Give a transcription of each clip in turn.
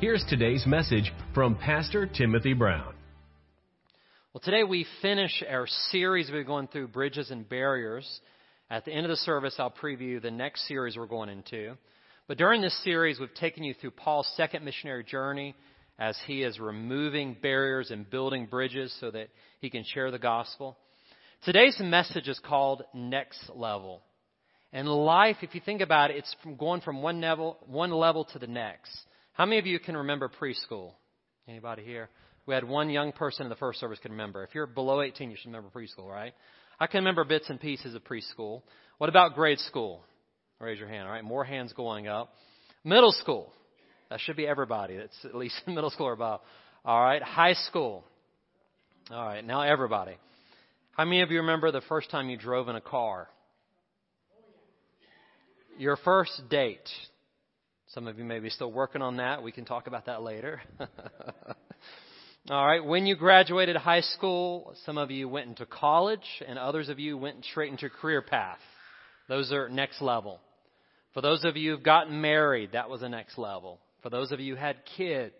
here's today's message from Pastor Timothy Brown. Well, today we finish our series we're going through bridges and barriers. At the end of the service, I'll preview the next series we're going into. But during this series, we've taken you through Paul's second missionary journey as he is removing barriers and building bridges so that he can share the gospel. Today's message is called Next Level. And life, if you think about it, it's from going from one level, one level to the next. How many of you can remember preschool? Anybody here? We had one young person in the first service can remember. If you're below 18, you should remember preschool, right? I can remember bits and pieces of preschool. What about grade school? Raise your hand, all right? More hands going up. Middle school. That should be everybody that's at least in middle school or above. All right. High school. All right. Now everybody. How many of you remember the first time you drove in a car? Your first date. Some of you may be still working on that. We can talk about that later. All right. When you graduated high school, some of you went into college, and others of you went straight into career path. Those are next level. For those of you who've gotten married, that was a next level. For those of you who had kids,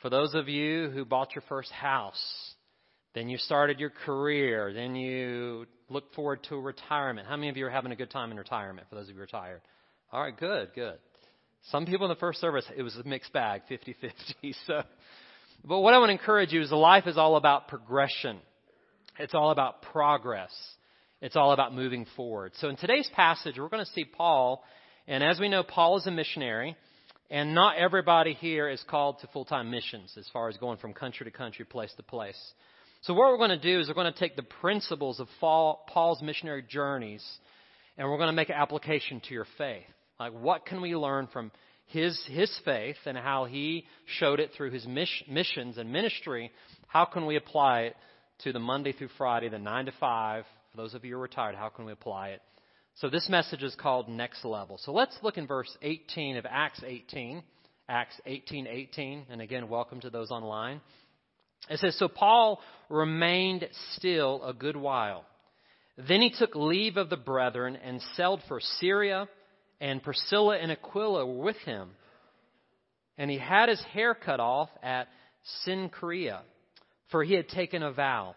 for those of you who bought your first house, then you started your career, then you look forward to retirement. How many of you are having a good time in retirement? For those of you retired, all right, good, good. Some people in the first service, it was a mixed bag, 50-50. So, but what I want to encourage you is life is all about progression. It's all about progress. It's all about moving forward. So in today's passage, we're going to see Paul, and as we know, Paul is a missionary, and not everybody here is called to full-time missions as far as going from country to country, place to place. So what we're going to do is we're going to take the principles of Paul's missionary journeys, and we're going to make an application to your faith. Like, what can we learn from his, his faith and how he showed it through his missions and ministry? How can we apply it to the Monday through Friday, the 9 to 5? For those of you who are retired, how can we apply it? So this message is called Next Level. So let's look in verse 18 of Acts 18. Acts 18, 18. And again, welcome to those online. It says, So Paul remained still a good while. Then he took leave of the brethren and sailed for Syria and Priscilla and Aquila were with him. And he had his hair cut off at Cenchrea, for he had taken a vow.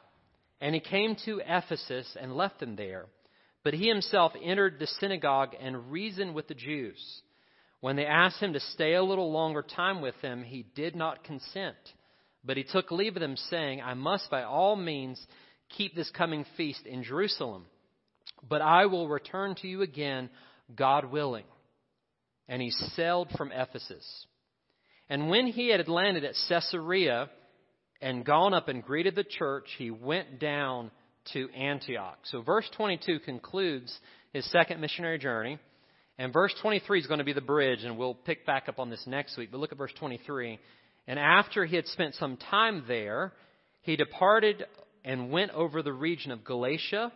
And he came to Ephesus and left them there. But he himself entered the synagogue and reasoned with the Jews. When they asked him to stay a little longer time with them, he did not consent. But he took leave of them, saying, I must by all means keep this coming feast in Jerusalem. But I will return to you again God willing. And he sailed from Ephesus. And when he had landed at Caesarea and gone up and greeted the church, he went down to Antioch. So verse 22 concludes his second missionary journey. And verse 23 is going to be the bridge, and we'll pick back up on this next week. But look at verse 23. And after he had spent some time there, he departed and went over the region of Galatia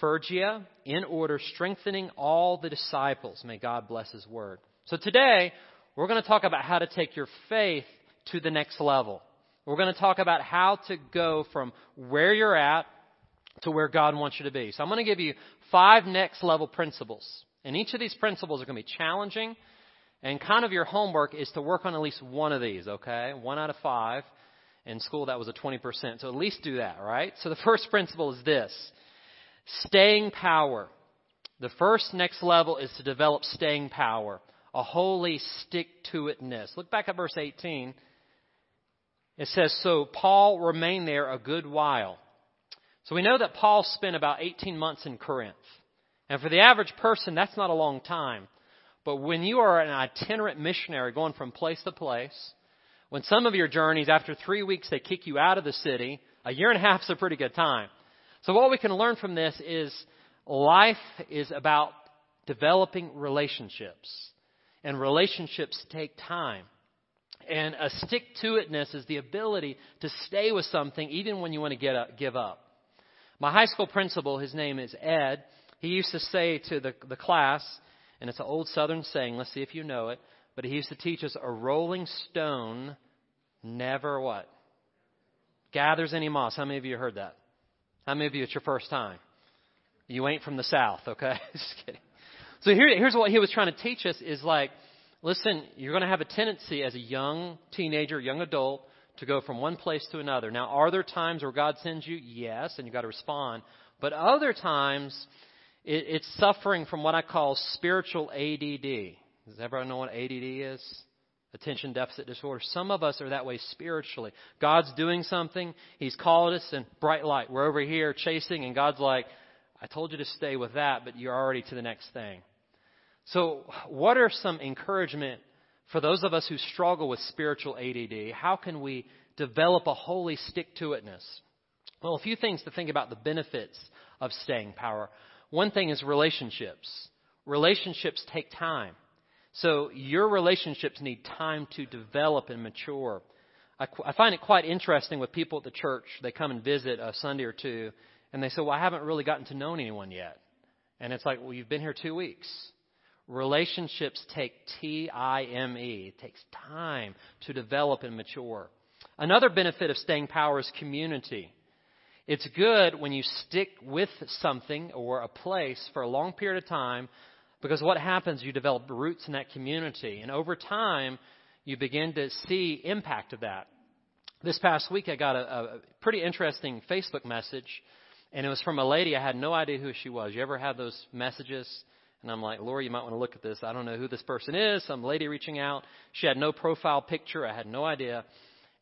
Phrygia in order, strengthening all the disciples. May God bless His word. So today, we're going to talk about how to take your faith to the next level. We're going to talk about how to go from where you're at to where God wants you to be. So I'm going to give you five next level principles. And each of these principles are going to be challenging. And kind of your homework is to work on at least one of these, okay? One out of five. In school, that was a 20%. So at least do that, right? So the first principle is this Staying power. The first next level is to develop staying power, a holy stick to itness. Look back at verse 18. It says, So Paul remained there a good while. So we know that Paul spent about 18 months in Corinth. And for the average person, that's not a long time. But when you are an itinerant missionary going from place to place, when some of your journeys, after three weeks, they kick you out of the city, a year and a half is a pretty good time. So what we can learn from this is life is about developing relationships. And relationships take time. And a stick to itness is the ability to stay with something even when you want to get up, give up. My high school principal, his name is Ed, he used to say to the, the class, and it's an old southern saying, let's see if you know it, but he used to teach us a rolling stone never what? Gathers any moss. How many of you heard that? How many of you it's your first time? You ain't from the South, okay? Just kidding. So here, here's what he was trying to teach us is like, listen, you're going to have a tendency as a young teenager, young adult, to go from one place to another. Now, are there times where God sends you? Yes, and you've got to respond. But other times, it, it's suffering from what I call spiritual ADD. Does everyone know what ADD is? Attention deficit disorder. Some of us are that way spiritually. God's doing something. He's called us and bright light. We're over here chasing and God's like, I told you to stay with that, but you're already to the next thing. So what are some encouragement for those of us who struggle with spiritual ADD? How can we develop a holy stick to itness? Well, a few things to think about the benefits of staying power. One thing is relationships. Relationships take time. So your relationships need time to develop and mature. I, I find it quite interesting with people at the church. They come and visit a Sunday or two, and they say, Well, I haven't really gotten to know anyone yet. And it's like, Well, you've been here two weeks. Relationships take T I M E. It takes time to develop and mature. Another benefit of staying power is community. It's good when you stick with something or a place for a long period of time because what happens, you develop roots in that community. And over time, you begin to see impact of that. This past week, I got a, a pretty interesting Facebook message, and it was from a lady. I had no idea who she was. You ever have those messages? And I'm like, Laura, you might want to look at this. I don't know who this person is. Some lady reaching out. She had no profile picture. I had no idea.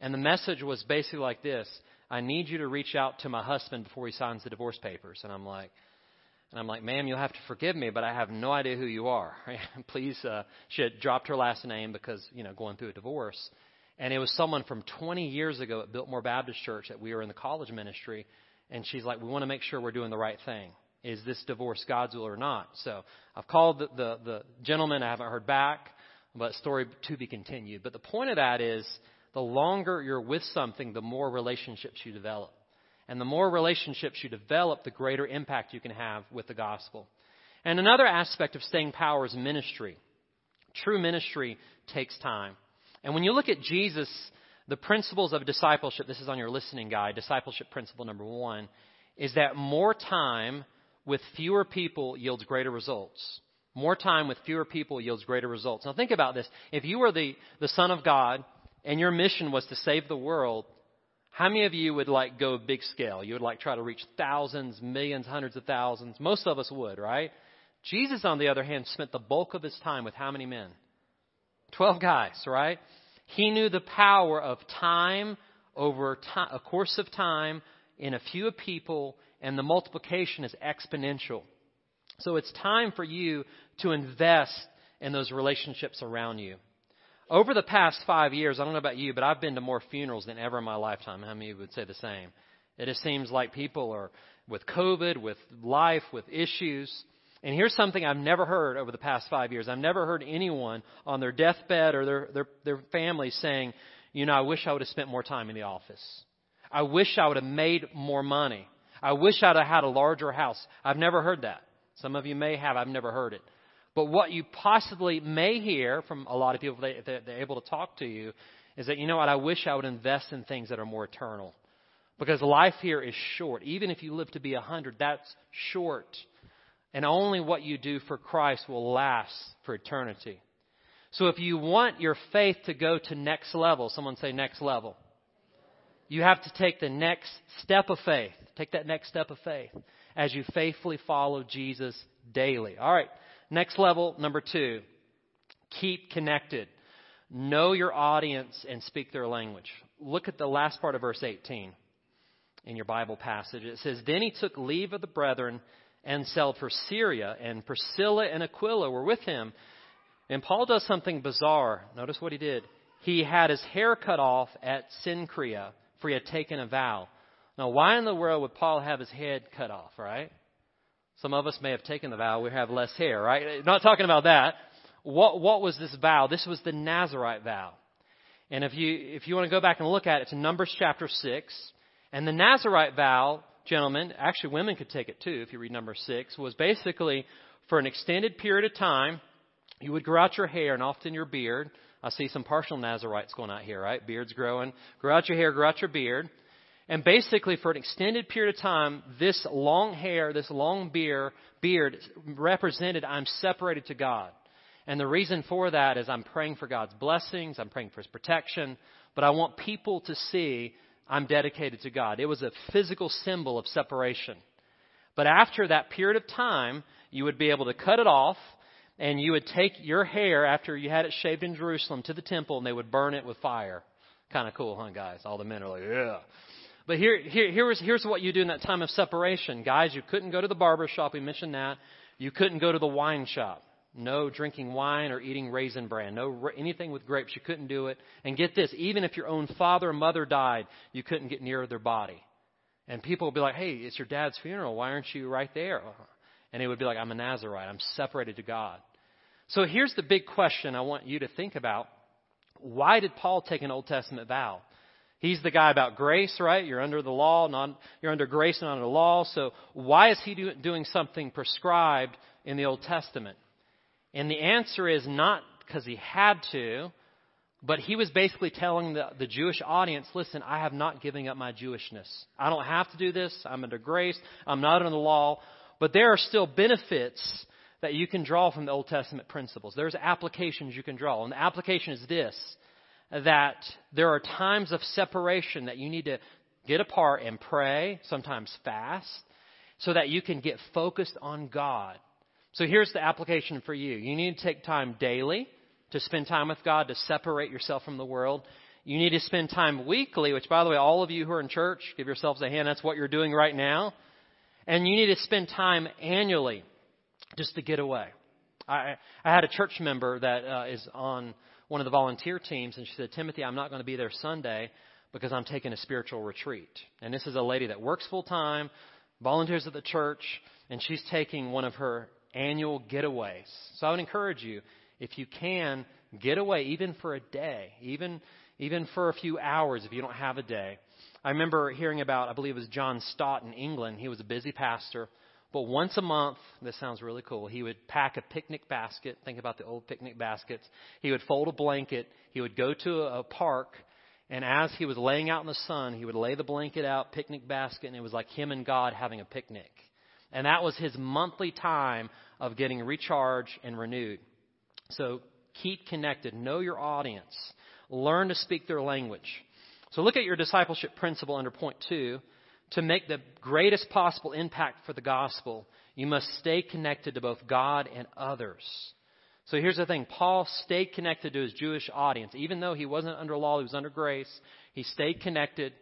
And the message was basically like this I need you to reach out to my husband before he signs the divorce papers. And I'm like, and I'm like, ma'am, you'll have to forgive me, but I have no idea who you are. Please, uh, she had dropped her last name because, you know, going through a divorce. And it was someone from 20 years ago at Biltmore Baptist Church that we were in the college ministry. And she's like, we want to make sure we're doing the right thing. Is this divorce God's will or not? So I've called the, the, the gentleman. I haven't heard back, but story to be continued. But the point of that is the longer you're with something, the more relationships you develop. And the more relationships you develop, the greater impact you can have with the gospel. And another aspect of staying power is ministry. True ministry takes time. And when you look at Jesus, the principles of discipleship, this is on your listening guide, discipleship principle number one, is that more time with fewer people yields greater results. More time with fewer people yields greater results. Now think about this. If you were the, the Son of God and your mission was to save the world, how many of you would like go big scale? You would like try to reach thousands, millions, hundreds of thousands. Most of us would, right? Jesus, on the other hand, spent the bulk of his time with how many men? Twelve guys, right? He knew the power of time over time, a course of time in a few people, and the multiplication is exponential. So it's time for you to invest in those relationships around you. Over the past five years, I don't know about you, but I've been to more funerals than ever in my lifetime. How many would say the same? It just seems like people are with COVID, with life, with issues. And here's something I've never heard over the past five years. I've never heard anyone on their deathbed or their, their, their family saying, you know, I wish I would have spent more time in the office. I wish I would have made more money. I wish I'd have had a larger house. I've never heard that. Some of you may have. I've never heard it. But what you possibly may hear from a lot of people that they're able to talk to you is that, you know what, I wish I would invest in things that are more eternal. Because life here is short. Even if you live to be a 100, that's short. And only what you do for Christ will last for eternity. So if you want your faith to go to next level, someone say next level. You have to take the next step of faith. Take that next step of faith as you faithfully follow Jesus daily. All right. Next level, number two, keep connected. Know your audience and speak their language. Look at the last part of verse 18 in your Bible passage. It says, Then he took leave of the brethren and sailed for Syria, and Priscilla and Aquila were with him. And Paul does something bizarre. Notice what he did. He had his hair cut off at Cenchrea, for he had taken a vow. Now, why in the world would Paul have his head cut off, right? Some of us may have taken the vow we have less hair, right? Not talking about that. What, what was this vow? This was the Nazarite vow. And if you, if you want to go back and look at it, it's in Numbers chapter 6. And the Nazarite vow, gentlemen, actually women could take it too if you read number 6, was basically for an extended period of time, you would grow out your hair and often your beard. I see some partial Nazarites going out here, right? Beards growing. Grow out your hair, grow out your beard. And basically, for an extended period of time, this long hair, this long beard, beard represented I'm separated to God. And the reason for that is I'm praying for God's blessings, I'm praying for His protection, but I want people to see I'm dedicated to God. It was a physical symbol of separation. But after that period of time, you would be able to cut it off, and you would take your hair after you had it shaved in Jerusalem to the temple, and they would burn it with fire. Kind of cool, huh, guys? All the men are like, yeah. But here, here, here's, here's what you do in that time of separation. Guys, you couldn't go to the barber shop. We mentioned that. You couldn't go to the wine shop. No drinking wine or eating raisin bran. No anything with grapes. You couldn't do it. And get this, even if your own father or mother died, you couldn't get near their body. And people would be like, hey, it's your dad's funeral. Why aren't you right there? And it would be like, I'm a Nazarite. I'm separated to God. So here's the big question I want you to think about. Why did Paul take an Old Testament vow? He's the guy about grace, right? You're under the law, not, you're under grace and under law. So why is he do, doing something prescribed in the Old Testament? And the answer is not because he had to, but he was basically telling the, the Jewish audience, listen, I have not given up my Jewishness. I don't have to do this. I'm under grace. I'm not under the law. But there are still benefits that you can draw from the Old Testament principles. There's applications you can draw. And the application is this that there are times of separation that you need to get apart and pray, sometimes fast, so that you can get focused on God. So here's the application for you. You need to take time daily to spend time with God, to separate yourself from the world. You need to spend time weekly, which, by the way, all of you who are in church, give yourselves a hand. That's what you're doing right now. And you need to spend time annually just to get away. I, I had a church member that uh, is on one of the volunteer teams, and she said, Timothy, I'm not going to be there Sunday because I'm taking a spiritual retreat. And this is a lady that works full time, volunteers at the church, and she's taking one of her annual getaways. So I would encourage you, if you can, get away even for a day, even even for a few hours if you don't have a day. I remember hearing about, I believe it was John Stott in England. He was a busy pastor. But once a month, this sounds really cool, he would pack a picnic basket. Think about the old picnic baskets. He would fold a blanket. He would go to a park. And as he was laying out in the sun, he would lay the blanket out, picnic basket, and it was like him and God having a picnic. And that was his monthly time of getting recharged and renewed. So keep connected. Know your audience. Learn to speak their language. So look at your discipleship principle under point two to make the greatest possible impact for the gospel, you must stay connected to both God and others. So here's the thing Paul stayed connected to his Jewish audience. Even though he wasn't under law, he was under grace, he stayed connected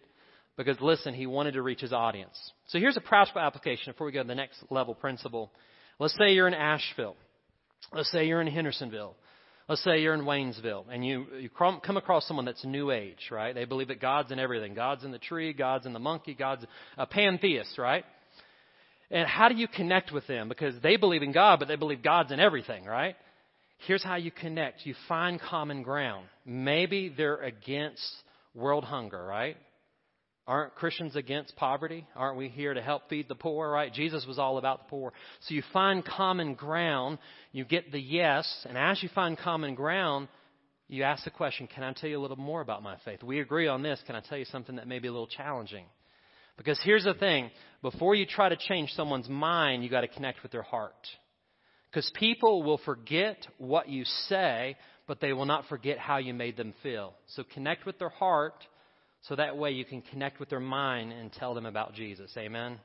because, listen, he wanted to reach his audience. So here's a practical application before we go to the next level principle. Let's say you're in Asheville. Let's say you're in Hendersonville. Let's say you're in Waynesville and you, you come across someone that's new age, right? They believe that God's in everything. God's in the tree, God's in the monkey, God's a pantheist, right? And how do you connect with them? Because they believe in God, but they believe God's in everything, right? Here's how you connect. You find common ground. Maybe they're against world hunger, right? Aren't Christians against poverty? Aren't we here to help feed the poor, right? Jesus was all about the poor. So you find common ground, you get the yes, and as you find common ground, you ask the question, Can I tell you a little more about my faith? We agree on this. Can I tell you something that may be a little challenging? Because here's the thing before you try to change someone's mind, you got to connect with their heart. Because people will forget what you say, but they will not forget how you made them feel. So connect with their heart so that way you can connect with their mind and tell them about Jesus. Amen?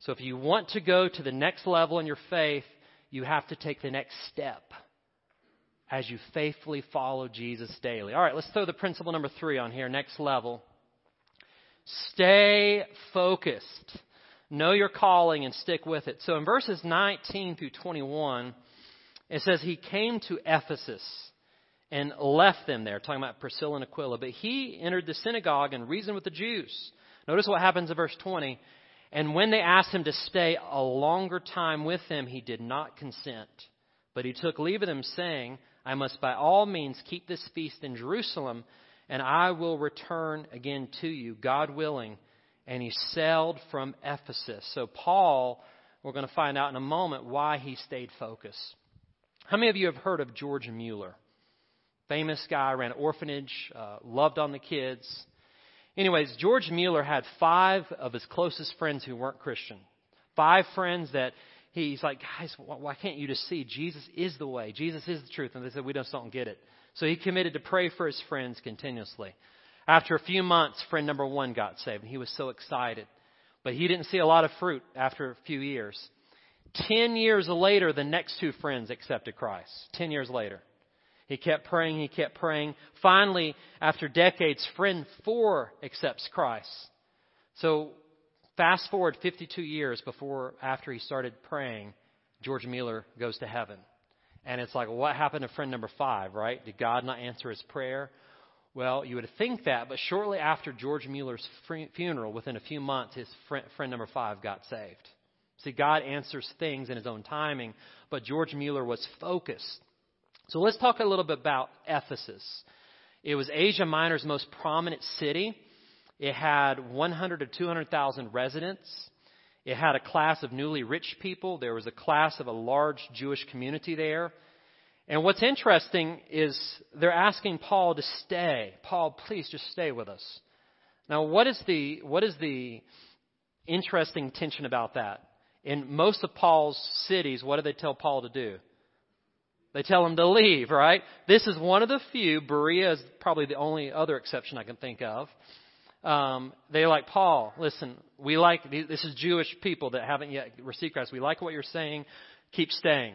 So if you want to go to the next level in your faith, you have to take the next step as you faithfully follow Jesus daily. All right, let's throw the principle number three on here, next level. Stay focused. Know your calling and stick with it. So in verses 19 through 21, it says, He came to Ephesus and left them there, talking about Priscilla and Aquila. But he entered the synagogue and reasoned with the Jews. Notice what happens in verse 20. And when they asked him to stay a longer time with them, he did not consent. But he took leave of them, saying, I must by all means keep this feast in Jerusalem, and I will return again to you, God willing. And he sailed from Ephesus. So, Paul, we're going to find out in a moment why he stayed focused. How many of you have heard of George Mueller? Famous guy, ran an orphanage, uh, loved on the kids. Anyways, George Mueller had five of his closest friends who weren't Christian. Five friends that he's like, guys, why can't you just see Jesus is the way? Jesus is the truth. And they said, we just don't get it. So he committed to pray for his friends continuously. After a few months, friend number one got saved, and he was so excited. But he didn't see a lot of fruit after a few years. Ten years later, the next two friends accepted Christ. Ten years later. He kept praying, he kept praying. Finally, after decades, friend four accepts Christ. So fast forward 52 years before, after he started praying, George Mueller goes to heaven. And it's like, what happened to friend number five, right? Did God not answer his prayer? Well, you would think that, but shortly after George Mueller's funeral, within a few months, his friend, friend number five got saved. See, God answers things in his own timing, but George Mueller was focused. So let's talk a little bit about Ephesus. It was Asia Minor's most prominent city. It had 100 to 200,000 residents. It had a class of newly rich people. There was a class of a large Jewish community there. And what's interesting is they're asking Paul to stay. Paul, please just stay with us. Now, what is the, what is the interesting tension about that? In most of Paul's cities, what do they tell Paul to do? They tell him to leave, right? This is one of the few, Berea is probably the only other exception I can think of. Um, they're like, Paul, listen, we like, this is Jewish people that haven't yet received Christ. We like what you're saying. Keep staying.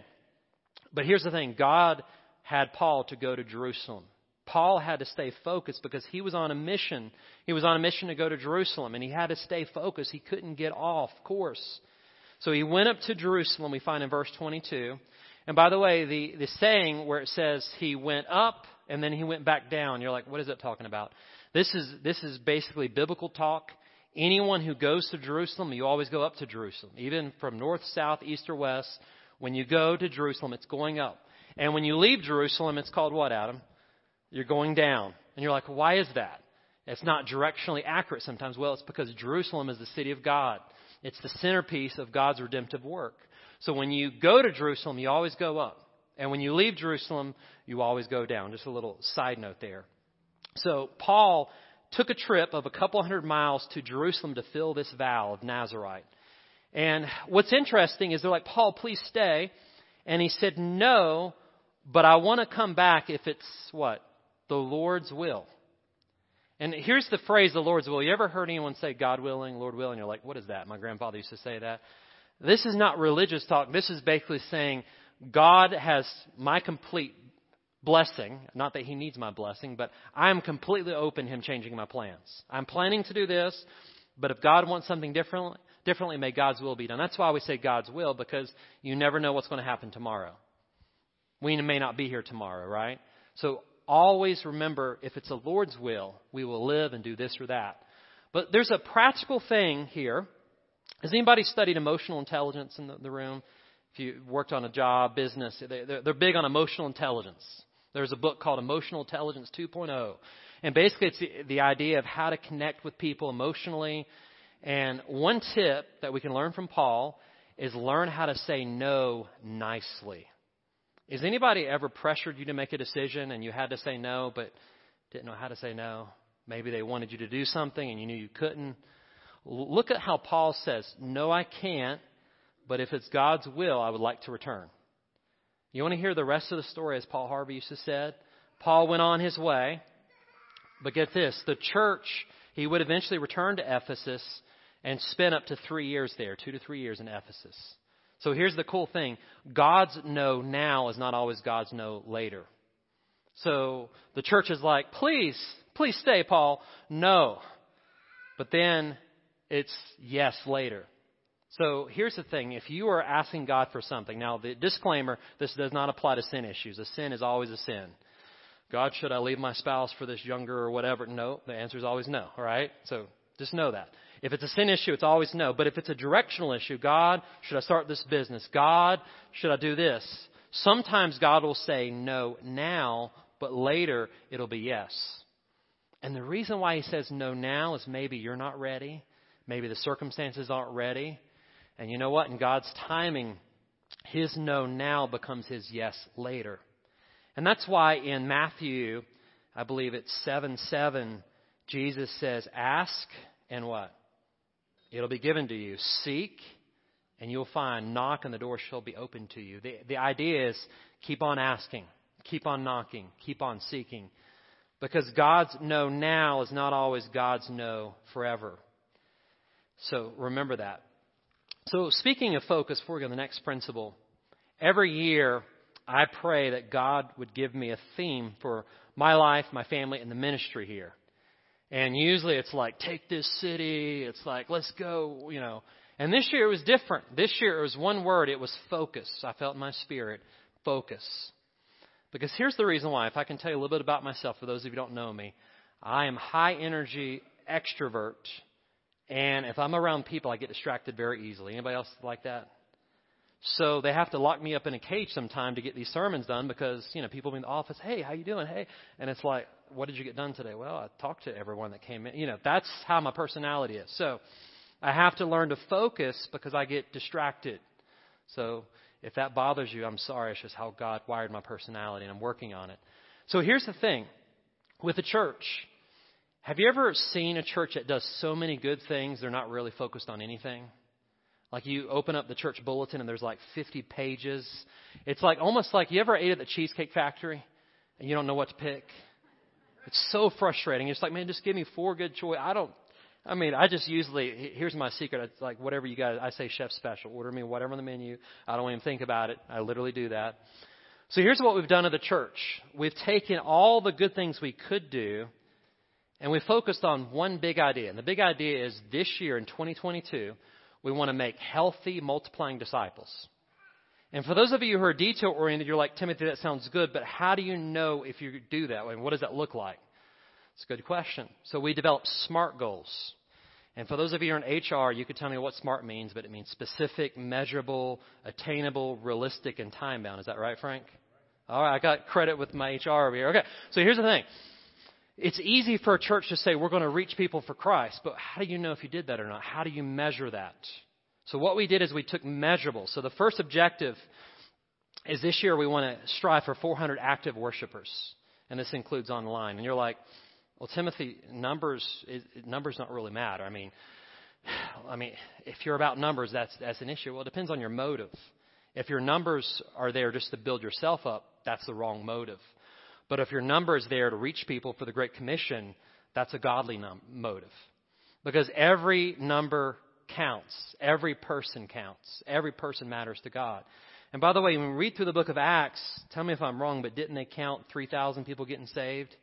But here's the thing God had Paul to go to Jerusalem. Paul had to stay focused because he was on a mission. He was on a mission to go to Jerusalem, and he had to stay focused. He couldn't get off course. So he went up to Jerusalem, we find in verse 22. And by the way, the, the saying where it says he went up and then he went back down, you're like, what is it talking about? This is, this is basically biblical talk. Anyone who goes to Jerusalem, you always go up to Jerusalem. Even from north, south, east, or west, when you go to Jerusalem, it's going up. And when you leave Jerusalem, it's called what, Adam? You're going down. And you're like, why is that? It's not directionally accurate sometimes. Well, it's because Jerusalem is the city of God. It's the centerpiece of God's redemptive work. So when you go to Jerusalem, you always go up. And when you leave Jerusalem, you always go down. Just a little side note there. So Paul took a trip of a couple hundred miles to Jerusalem to fill this vow of Nazarite. And what's interesting is they're like, Paul, please stay. And he said, no, but I want to come back if it's what? The Lord's will. And here's the phrase, the Lord's will. You ever heard anyone say, God willing, Lord willing? You're like, what is that? My grandfather used to say that. This is not religious talk. This is basically saying, God has my complete blessing. Not that He needs my blessing, but I am completely open to Him changing my plans. I'm planning to do this, but if God wants something different, differently, may God's will be done. That's why we say God's will, because you never know what's going to happen tomorrow. We may not be here tomorrow, right? So always remember if it's the Lord's will, we will live and do this or that. But there's a practical thing here. Has anybody studied emotional intelligence in the, the room? If you worked on a job, business, they, they're, they're big on emotional intelligence. There's a book called Emotional Intelligence 2.0. And basically, it's the, the idea of how to connect with people emotionally. And one tip that we can learn from Paul is learn how to say no nicely. Is anybody ever pressured you to make a decision and you had to say no, but didn't know how to say no? Maybe they wanted you to do something and you knew you couldn't. Look at how Paul says, No, I can't, but if it's God's will, I would like to return. You want to hear the rest of the story, as Paul Harvey used to said? Paul went on his way, but get this the church, he would eventually return to Ephesus and spend up to three years there, two to three years in Ephesus. So here's the cool thing God's no now is not always God's no later. So the church is like, please, please stay, Paul. No. But then it's yes later. So here's the thing. If you are asking God for something, now the disclaimer, this does not apply to sin issues. A sin is always a sin. God, should I leave my spouse for this younger or whatever? No. The answer is always no. All right? So just know that. If it's a sin issue, it's always no. But if it's a directional issue, God, should I start this business? God, should I do this? Sometimes God will say no now, but later it'll be yes. And the reason why He says no now is maybe you're not ready. Maybe the circumstances aren't ready. And you know what? In God's timing, His no now becomes His yes later. And that's why in Matthew, I believe it's 7 7, Jesus says, Ask and what? It'll be given to you. Seek and you'll find. Knock and the door shall be opened to you. The, the idea is keep on asking, keep on knocking, keep on seeking. Because God's no now is not always God's no forever. So remember that. So speaking of focus, before we go to the next principle, every year I pray that God would give me a theme for my life, my family, and the ministry here. And usually it's like, take this city. It's like, let's go, you know. And this year it was different. This year it was one word. It was focus. I felt in my spirit, focus. Because here's the reason why. If I can tell you a little bit about myself, for those of you who don't know me, I am high energy extrovert. And if I'm around people, I get distracted very easily. Anybody else like that? So they have to lock me up in a cage sometime to get these sermons done because, you know, people in the office, hey, how you doing? Hey. And it's like, what did you get done today? Well, I talked to everyone that came in. You know, that's how my personality is. So I have to learn to focus because I get distracted. So if that bothers you, I'm sorry. It's just how God wired my personality, and I'm working on it. So here's the thing with the church. Have you ever seen a church that does so many good things, they're not really focused on anything? Like you open up the church bulletin and there's like 50 pages. It's like almost like you ever ate at the Cheesecake Factory and you don't know what to pick? It's so frustrating. It's like, man, just give me four good choice. I don't, I mean, I just usually, here's my secret. It's like whatever you guys, I say chef special. Order me whatever on the menu. I don't even think about it. I literally do that. So here's what we've done at the church. We've taken all the good things we could do and we focused on one big idea. And the big idea is this year in 2022, we want to make healthy, multiplying disciples. And for those of you who are detail oriented, you're like, Timothy, that sounds good, but how do you know if you do that? And what does that look like? It's a good question. So we developed SMART goals. And for those of you who are in HR, you could tell me what SMART means, but it means specific, measurable, attainable, realistic, and time bound. Is that right, Frank? All right, I got credit with my HR over here. Okay, so here's the thing. It's easy for a church to say we're going to reach people for Christ, but how do you know if you did that or not? How do you measure that? So what we did is we took measurables. So the first objective is this year we want to strive for 400 active worshipers, and this includes online. And you're like, well, Timothy, numbers numbers don't really matter. I mean, I mean, if you're about numbers, that's that's an issue. Well, it depends on your motive. If your numbers are there just to build yourself up, that's the wrong motive. But if your number is there to reach people for the Great Commission, that's a godly num- motive. Because every number counts. Every person counts. Every person matters to God. And by the way, when we read through the book of Acts, tell me if I'm wrong, but didn't they count 3,000 people getting saved?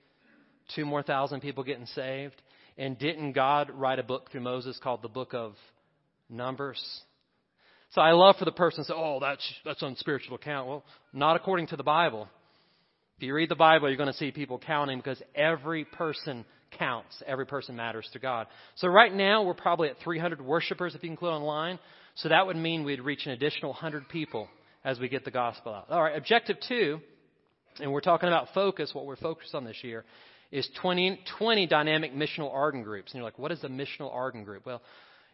Two more thousand people getting saved? And didn't God write a book through Moses called the book of Numbers? So I love for the person to say, oh, that's, that's unspiritual account. Well, not according to the Bible. If you read the Bible, you're going to see people counting because every person counts. Every person matters to God. So right now, we're probably at 300 worshipers if you include online. So that would mean we'd reach an additional 100 people as we get the gospel out. All right, objective two, and we're talking about focus, what we're focused on this year, is 20, 20 dynamic missional Arden groups. And you're like, what is a missional Arden group? Well,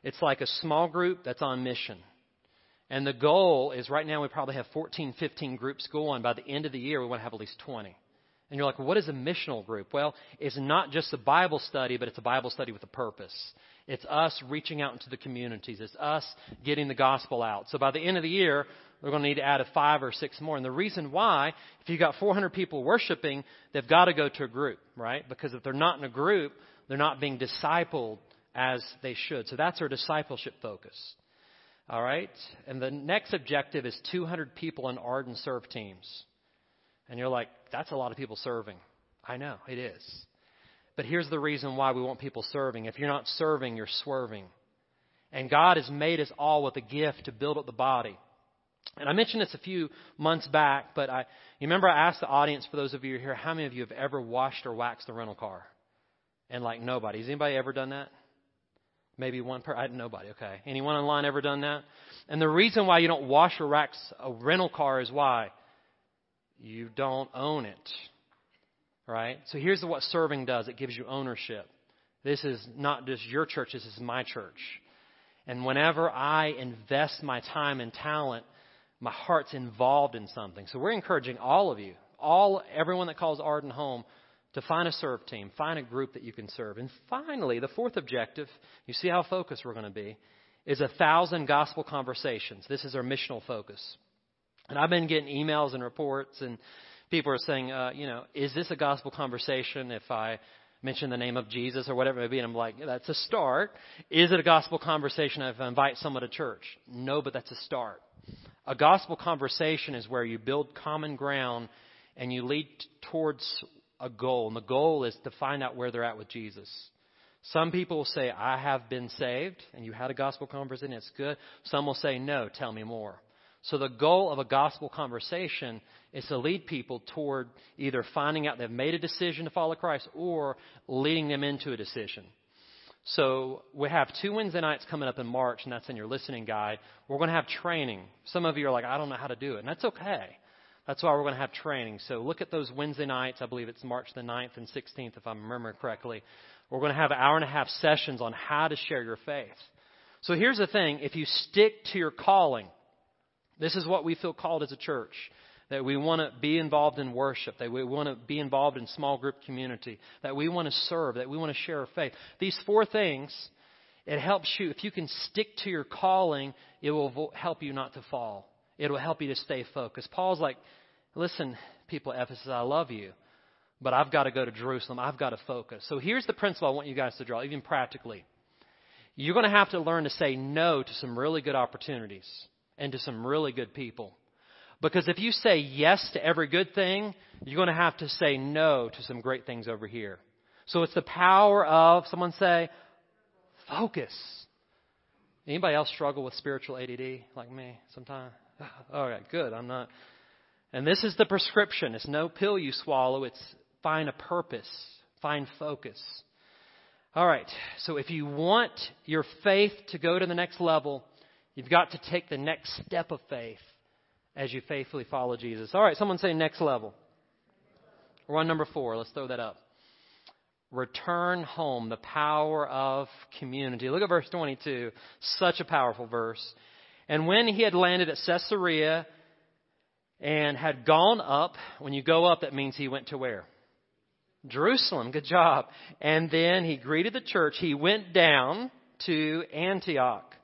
it's like a small group that's on mission. And the goal is right now we probably have 14, 15 groups going. By the end of the year, we want to have at least 20. And you're like, what is a missional group? Well, it's not just a Bible study, but it's a Bible study with a purpose. It's us reaching out into the communities. It's us getting the gospel out. So by the end of the year, we're going to need to add a five or six more. And the reason why, if you've got 400 people worshiping, they've got to go to a group, right? Because if they're not in a group, they're not being discipled as they should. So that's our discipleship focus. All right? And the next objective is 200 people in Arden serve teams. And you're like, that's a lot of people serving. I know, it is. But here's the reason why we want people serving. If you're not serving, you're swerving. And God has made us all with a gift to build up the body. And I mentioned this a few months back, but I, you remember I asked the audience, for those of you here, how many of you have ever washed or waxed a rental car? And like nobody. Has anybody ever done that? Maybe one per, I, nobody, okay. Anyone online ever done that? And the reason why you don't wash or wax a rental car is why? you don't own it. Right? So here's what serving does it gives you ownership. This is not just your church, this is my church. And whenever I invest my time and talent, my heart's involved in something. So we're encouraging all of you, all everyone that calls Arden home, to find a serve team, find a group that you can serve. And finally, the fourth objective, you see how focused we're going to be, is a thousand gospel conversations. This is our missional focus. And I've been getting emails and reports, and people are saying, uh, you know, is this a gospel conversation if I mention the name of Jesus or whatever it may be? And I'm like, that's a start. Is it a gospel conversation if I invite someone to church? No, but that's a start. A gospel conversation is where you build common ground and you lead towards a goal. And the goal is to find out where they're at with Jesus. Some people will say, I have been saved, and you had a gospel conversation, it's good. Some will say, No, tell me more. So the goal of a gospel conversation is to lead people toward either finding out they've made a decision to follow Christ or leading them into a decision. So we have two Wednesday nights coming up in March, and that's in your listening guide. We're going to have training. Some of you are like, I don't know how to do it, and that's okay. That's why we're going to have training. So look at those Wednesday nights. I believe it's March the 9th and 16th, if I'm remembering correctly. We're going to have an hour and a half sessions on how to share your faith. So here's the thing if you stick to your calling, this is what we feel called as a church. That we want to be involved in worship, that we want to be involved in small group community, that we want to serve, that we want to share our faith. These four things, it helps you. If you can stick to your calling, it will help you not to fall. It will help you to stay focused. Paul's like, listen, people Ephesus, I love you, but I've got to go to Jerusalem. I've got to focus. So here's the principle I want you guys to draw, even practically. You're going to have to learn to say no to some really good opportunities and to some really good people. Because if you say yes to every good thing, you're going to have to say no to some great things over here. So it's the power of, someone say, focus. Anybody else struggle with spiritual ADD like me sometimes? All right, good. I'm not. And this is the prescription. It's no pill you swallow. It's find a purpose, find focus. All right. So if you want your faith to go to the next level, You've got to take the next step of faith as you faithfully follow Jesus. All right, someone say next level. We're on number four. Let's throw that up. Return home, the power of community. Look at verse 22. Such a powerful verse. And when he had landed at Caesarea and had gone up, when you go up, that means he went to where? Jerusalem. Good job. And then he greeted the church. He went down to Antioch.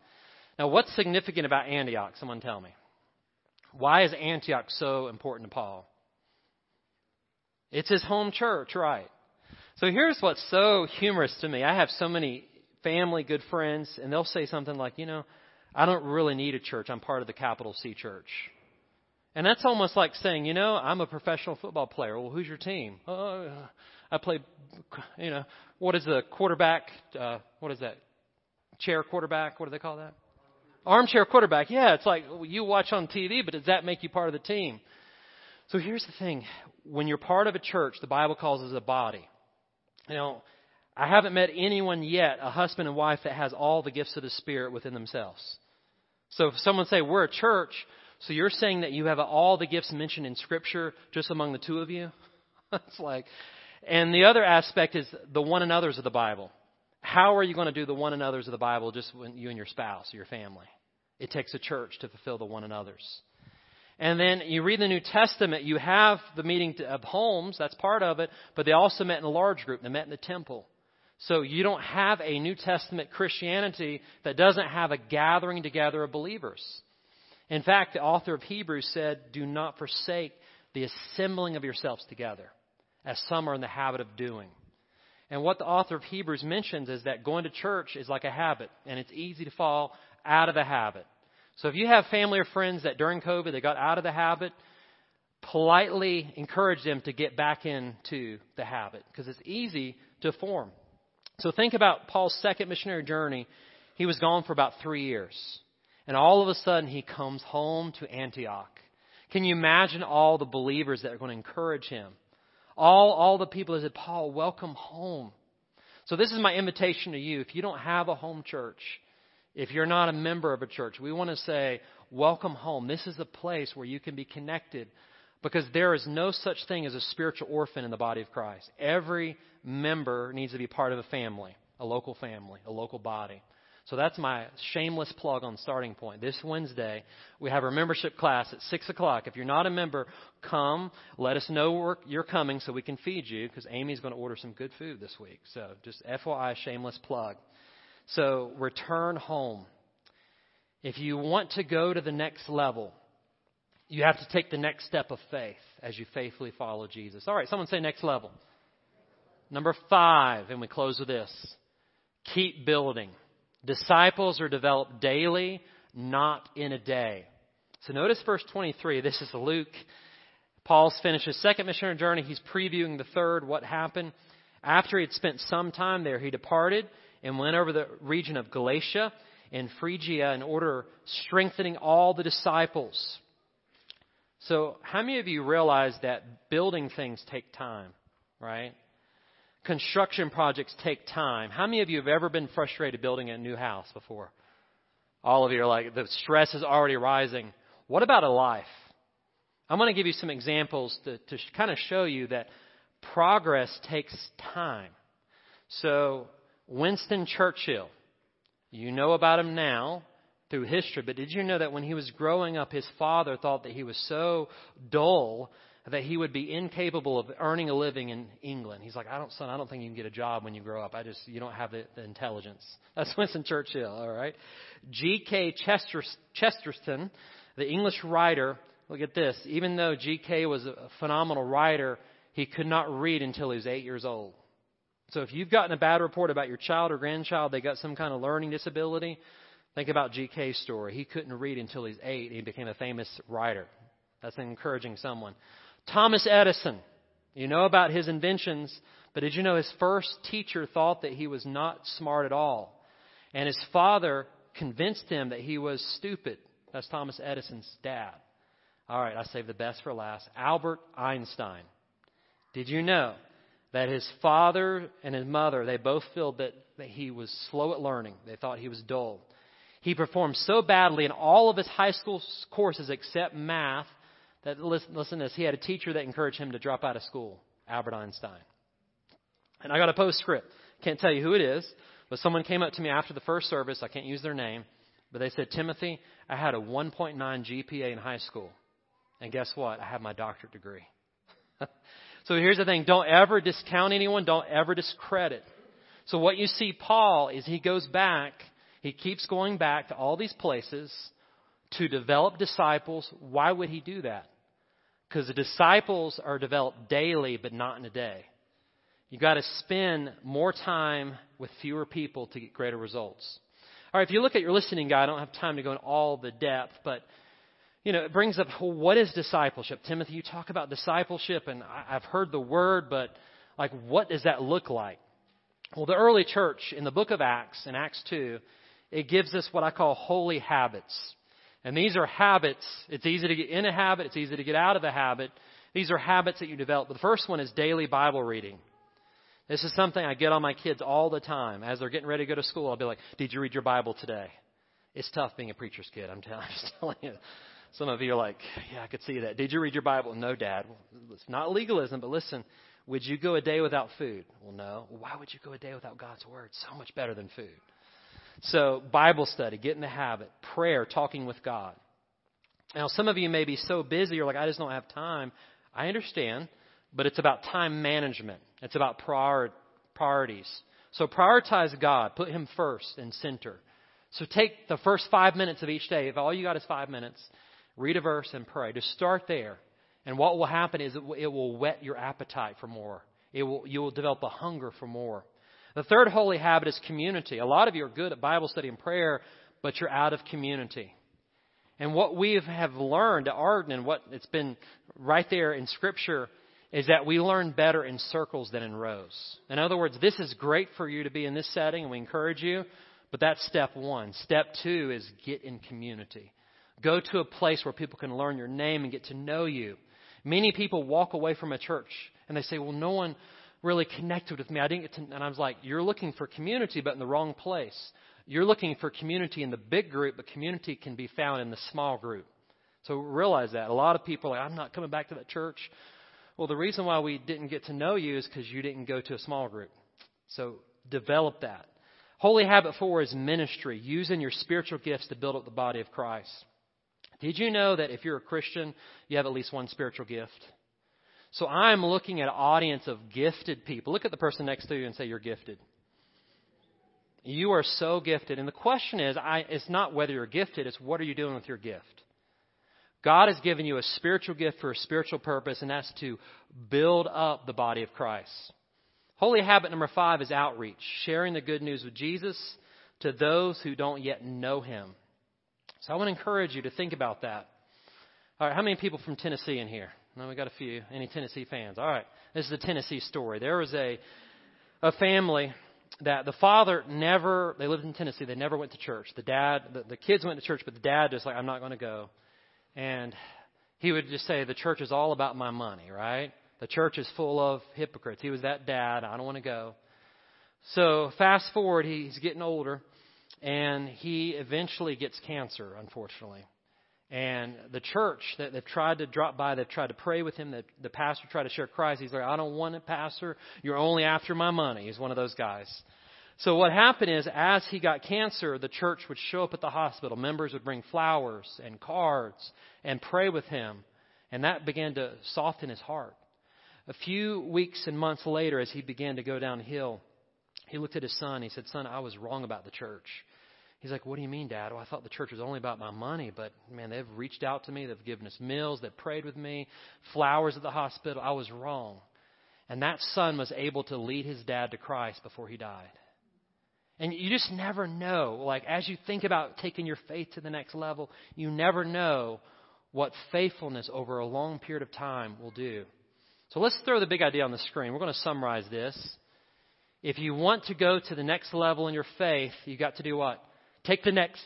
Now, what's significant about Antioch? Someone tell me. Why is Antioch so important to Paul? It's his home church, right? So here's what's so humorous to me. I have so many family, good friends, and they'll say something like, you know, I don't really need a church. I'm part of the capital C church. And that's almost like saying, you know, I'm a professional football player. Well, who's your team? Oh, I play, you know, what is the quarterback? Uh, what is that? Chair quarterback? What do they call that? Armchair quarterback. Yeah, it's like you watch on TV, but does that make you part of the team? So here's the thing. When you're part of a church, the Bible calls us a body. You know, I haven't met anyone yet, a husband and wife, that has all the gifts of the Spirit within themselves. So if someone say, we're a church, so you're saying that you have all the gifts mentioned in Scripture just among the two of you? it's like, and the other aspect is the one another's of the Bible. How are you going to do the one another's of the Bible just when you and your spouse or your family? It takes a church to fulfill the one another's. And then you read the New Testament, you have the meeting of homes, that's part of it, but they also met in a large group. They met in the temple. So you don't have a New Testament Christianity that doesn't have a gathering together of believers. In fact, the author of Hebrews said, Do not forsake the assembling of yourselves together, as some are in the habit of doing. And what the author of Hebrews mentions is that going to church is like a habit, and it's easy to fall out of the habit. So if you have family or friends that during COVID they got out of the habit, politely encourage them to get back into the habit because it's easy to form. So think about Paul's second missionary journey. He was gone for about three years. And all of a sudden he comes home to Antioch. Can you imagine all the believers that are going to encourage him? All, all the people that said, Paul, welcome home. So this is my invitation to you. If you don't have a home church, if you're not a member of a church, we want to say, welcome home. This is a place where you can be connected Because there is no such thing as a spiritual orphan in the body of Christ. Every member needs to be part of a family, a local family, a local body. So that's my shameless plug on starting point. This Wednesday, we have our membership class at 6 o'clock. If you're not a member, come. Let us know you're coming so we can feed you because Amy's going to order some good food this week. So just FYI, shameless plug. So return home. If you want to go to the next level, you have to take the next step of faith as you faithfully follow Jesus. All right, someone say next level. Number five, and we close with this keep building. Disciples are developed daily, not in a day. So notice verse 23. This is Luke. Paul's finished his second missionary journey. He's previewing the third, what happened. After he had spent some time there, he departed and went over the region of Galatia and Phrygia in order strengthening all the disciples. So, how many of you realize that building things take time, right? Construction projects take time. How many of you have ever been frustrated building a new house before? All of you are like, the stress is already rising. What about a life? I'm going to give you some examples to, to kind of show you that progress takes time. So, Winston Churchill, you know about him now through history, but did you know that when he was growing up, his father thought that he was so dull that he would be incapable of earning a living in England. He's like, I don't, son, I don't think you can get a job when you grow up. I just, you don't have the, the intelligence. That's Winston Churchill, all right? G.K. Chester, Chesterton, the English writer, look at this. Even though G.K. was a phenomenal writer, he could not read until he was eight years old. So if you've gotten a bad report about your child or grandchild, they got some kind of learning disability, think about G.K.'s story. He couldn't read until he's eight. He became a famous writer. That's encouraging someone. Thomas Edison. You know about his inventions, but did you know his first teacher thought that he was not smart at all? And his father convinced him that he was stupid. That's Thomas Edison's dad. All right, I saved the best for last. Albert Einstein. Did you know that his father and his mother, they both felt that, that he was slow at learning. They thought he was dull. He performed so badly in all of his high school courses except math that, listen, listen to this, he had a teacher that encouraged him to drop out of school, Albert Einstein. And I got a postscript. Can't tell you who it is, but someone came up to me after the first service. I can't use their name, but they said, Timothy, I had a 1.9 GPA in high school. And guess what? I have my doctorate degree. so here's the thing don't ever discount anyone, don't ever discredit. So what you see Paul is he goes back, he keeps going back to all these places to develop disciples. Why would he do that? Because the disciples are developed daily, but not in a day. You've got to spend more time with fewer people to get greater results. All right, if you look at your listening guide, I don't have time to go in all the depth, but you know, it brings up well, what is discipleship? Timothy, you talk about discipleship, and I've heard the word, but like, what does that look like? Well, the early church in the book of Acts, in Acts 2, it gives us what I call holy habits. And these are habits. It's easy to get in a habit, it's easy to get out of a habit. These are habits that you develop. The first one is daily Bible reading. This is something I get on my kids all the time. As they're getting ready to go to school, I'll be like, Did you read your Bible today? It's tough being a preacher's kid, I'm, I'm just telling you. Some of you are like, Yeah, I could see that. Did you read your Bible? No, Dad. Well, it's not legalism, but listen, would you go a day without food? Well, no. Why would you go a day without God's Word? So much better than food. So, Bible study, get in the habit, prayer, talking with God. Now, some of you may be so busy, you're like, I just don't have time. I understand, but it's about time management, it's about prior, priorities. So, prioritize God, put Him first and center. So, take the first five minutes of each day. If all you got is five minutes, read a verse and pray. Just start there. And what will happen is it will whet your appetite for more. It will, you will develop a hunger for more. The third holy habit is community. A lot of you are good at Bible study and prayer, but you're out of community. And what we have learned at Arden and what it's been right there in Scripture is that we learn better in circles than in rows. In other words, this is great for you to be in this setting, and we encourage you, but that's step one. Step two is get in community. Go to a place where people can learn your name and get to know you. Many people walk away from a church and they say, Well, no one really connected with me. I didn't get to, and I was like, you're looking for community, but in the wrong place. You're looking for community in the big group, but community can be found in the small group. So realize that. A lot of people are like, I'm not coming back to that church. Well, the reason why we didn't get to know you is because you didn't go to a small group. So develop that. Holy habit four is ministry, using your spiritual gifts to build up the body of Christ. Did you know that if you're a Christian, you have at least one spiritual gift? So I'm looking at an audience of gifted people. Look at the person next to you and say, You're gifted. You are so gifted. And the question is, I, it's not whether you're gifted, it's what are you doing with your gift? God has given you a spiritual gift for a spiritual purpose, and that's to build up the body of Christ. Holy habit number five is outreach, sharing the good news with Jesus to those who don't yet know him. So I want to encourage you to think about that. All right, how many people from Tennessee in here? No, we got a few. Any Tennessee fans? All right, this is a Tennessee story. There was a a family that the father never. They lived in Tennessee. They never went to church. The dad, the, the kids went to church, but the dad just like, I'm not going to go. And he would just say, the church is all about my money, right? The church is full of hypocrites. He was that dad. I don't want to go. So fast forward, he's getting older, and he eventually gets cancer, unfortunately. And the church that they've tried to drop by, they've tried to pray with him. The, the pastor tried to share Christ. He's like, I don't want it, pastor. You're only after my money. He's one of those guys. So what happened is, as he got cancer, the church would show up at the hospital. Members would bring flowers and cards and pray with him. And that began to soften his heart. A few weeks and months later, as he began to go downhill, he looked at his son. He said, Son, I was wrong about the church. He's like, What do you mean, Dad? Well, I thought the church was only about my money, but man, they've reached out to me. They've given us meals. They've prayed with me, flowers at the hospital. I was wrong. And that son was able to lead his dad to Christ before he died. And you just never know. Like, as you think about taking your faith to the next level, you never know what faithfulness over a long period of time will do. So let's throw the big idea on the screen. We're going to summarize this. If you want to go to the next level in your faith, you got to do what? Take the next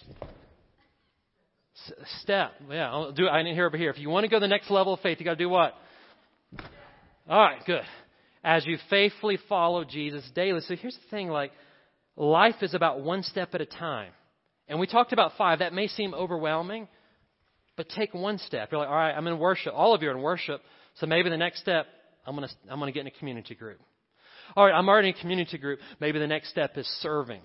step. Yeah, I'll do. I didn't hear over here. If you want to go to the next level of faith, you got to do what? All right, good. As you faithfully follow Jesus daily. So here's the thing: like life is about one step at a time. And we talked about five. That may seem overwhelming, but take one step. You're like, all right, I'm in worship. All of you are in worship. So maybe the next step, I'm to, I'm to get in a community group. All right, I'm already in a community group. Maybe the next step is serving.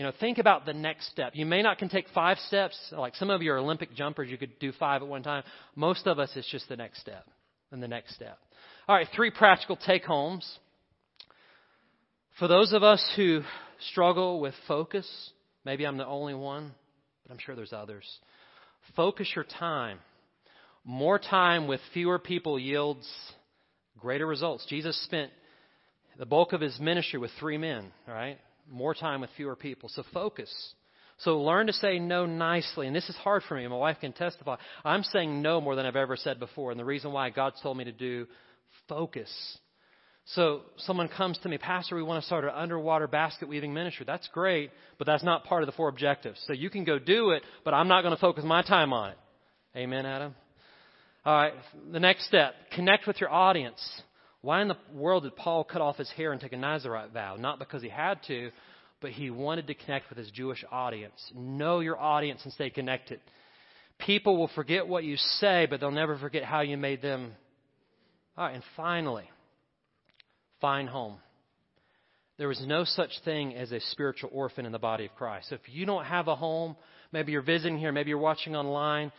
You know, think about the next step. You may not can take five steps. Like some of you are Olympic jumpers, you could do five at one time. Most of us, it's just the next step and the next step. All right, three practical take homes. For those of us who struggle with focus, maybe I'm the only one, but I'm sure there's others. Focus your time. More time with fewer people yields greater results. Jesus spent the bulk of his ministry with three men, right? More time with fewer people. So focus. So learn to say no nicely. And this is hard for me. My wife can testify. I'm saying no more than I've ever said before. And the reason why God's told me to do focus. So someone comes to me, Pastor, we want to start an underwater basket weaving ministry. That's great, but that's not part of the four objectives. So you can go do it, but I'm not going to focus my time on it. Amen, Adam? All right, the next step connect with your audience. Why in the world did Paul cut off his hair and take a Nazarite vow? Not because he had to, but he wanted to connect with his Jewish audience. Know your audience and stay connected. People will forget what you say, but they'll never forget how you made them. All right, and finally, find home. There is no such thing as a spiritual orphan in the body of Christ. So if you don't have a home, maybe you're visiting here, maybe you're watching online,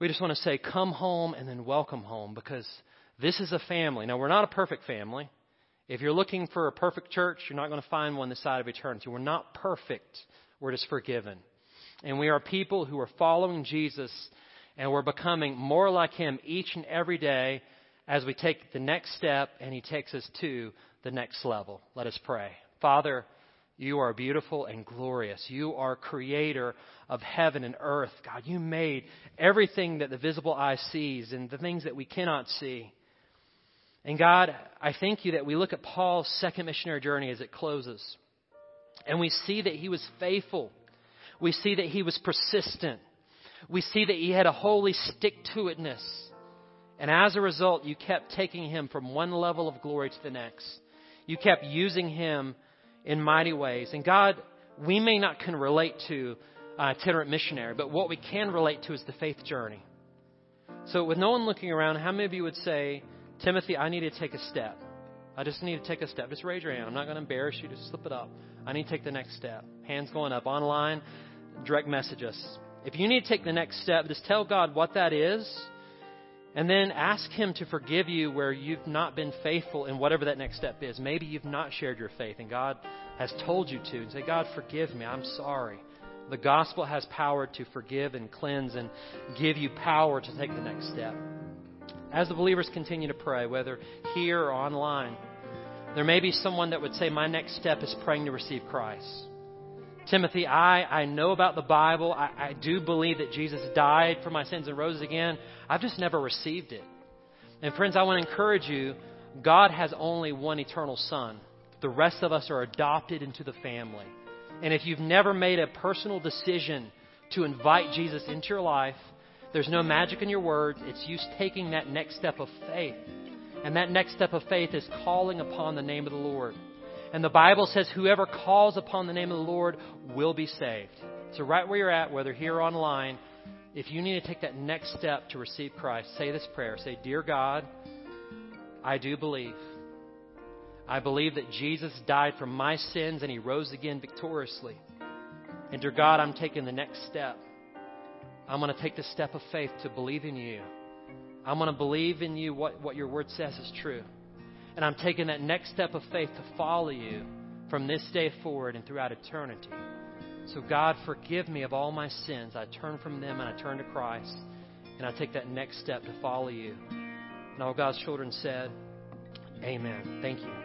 we just want to say, come home and then welcome home because this is a family. Now, we're not a perfect family. If you're looking for a perfect church, you're not going to find one this side of eternity. We're not perfect. We're just forgiven. And we are people who are following Jesus and we're becoming more like Him each and every day as we take the next step and He takes us to the next level. Let us pray. Father, you are beautiful and glorious. You are creator of heaven and earth. God, you made everything that the visible eye sees and the things that we cannot see. And God, I thank you that we look at Paul's second missionary journey as it closes. And we see that he was faithful. We see that he was persistent. We see that he had a holy stick to itness. And as a result, you kept taking him from one level of glory to the next. You kept using him in mighty ways. And God, we may not can relate to uh, itinerant missionary, but what we can relate to is the faith journey. So, with no one looking around, how many of you would say, Timothy, I need to take a step? I just need to take a step. Just raise your hand. I'm not going to embarrass you. Just slip it up. I need to take the next step. Hands going up. Online, direct message us. If you need to take the next step, just tell God what that is. And then ask Him to forgive you where you've not been faithful in whatever that next step is. Maybe you've not shared your faith and God has told you to. And say, God, forgive me. I'm sorry. The gospel has power to forgive and cleanse and give you power to take the next step. As the believers continue to pray, whether here or online, there may be someone that would say, My next step is praying to receive Christ. Timothy, I, I know about the Bible. I, I do believe that Jesus died for my sins and rose again. I've just never received it. And friends, I want to encourage you God has only one eternal Son. The rest of us are adopted into the family. And if you've never made a personal decision to invite Jesus into your life, there's no magic in your words. It's you taking that next step of faith and that next step of faith is calling upon the name of the Lord. And the Bible says, whoever calls upon the name of the Lord will be saved. So, right where you're at, whether here or online, if you need to take that next step to receive Christ, say this prayer. Say, Dear God, I do believe. I believe that Jesus died for my sins and he rose again victoriously. And dear God, I'm taking the next step. I'm going to take the step of faith to believe in you. I'm going to believe in you what, what your word says is true. And I'm taking that next step of faith to follow you from this day forward and throughout eternity. So, God, forgive me of all my sins. I turn from them and I turn to Christ. And I take that next step to follow you. And all God's children said, Amen. Thank you.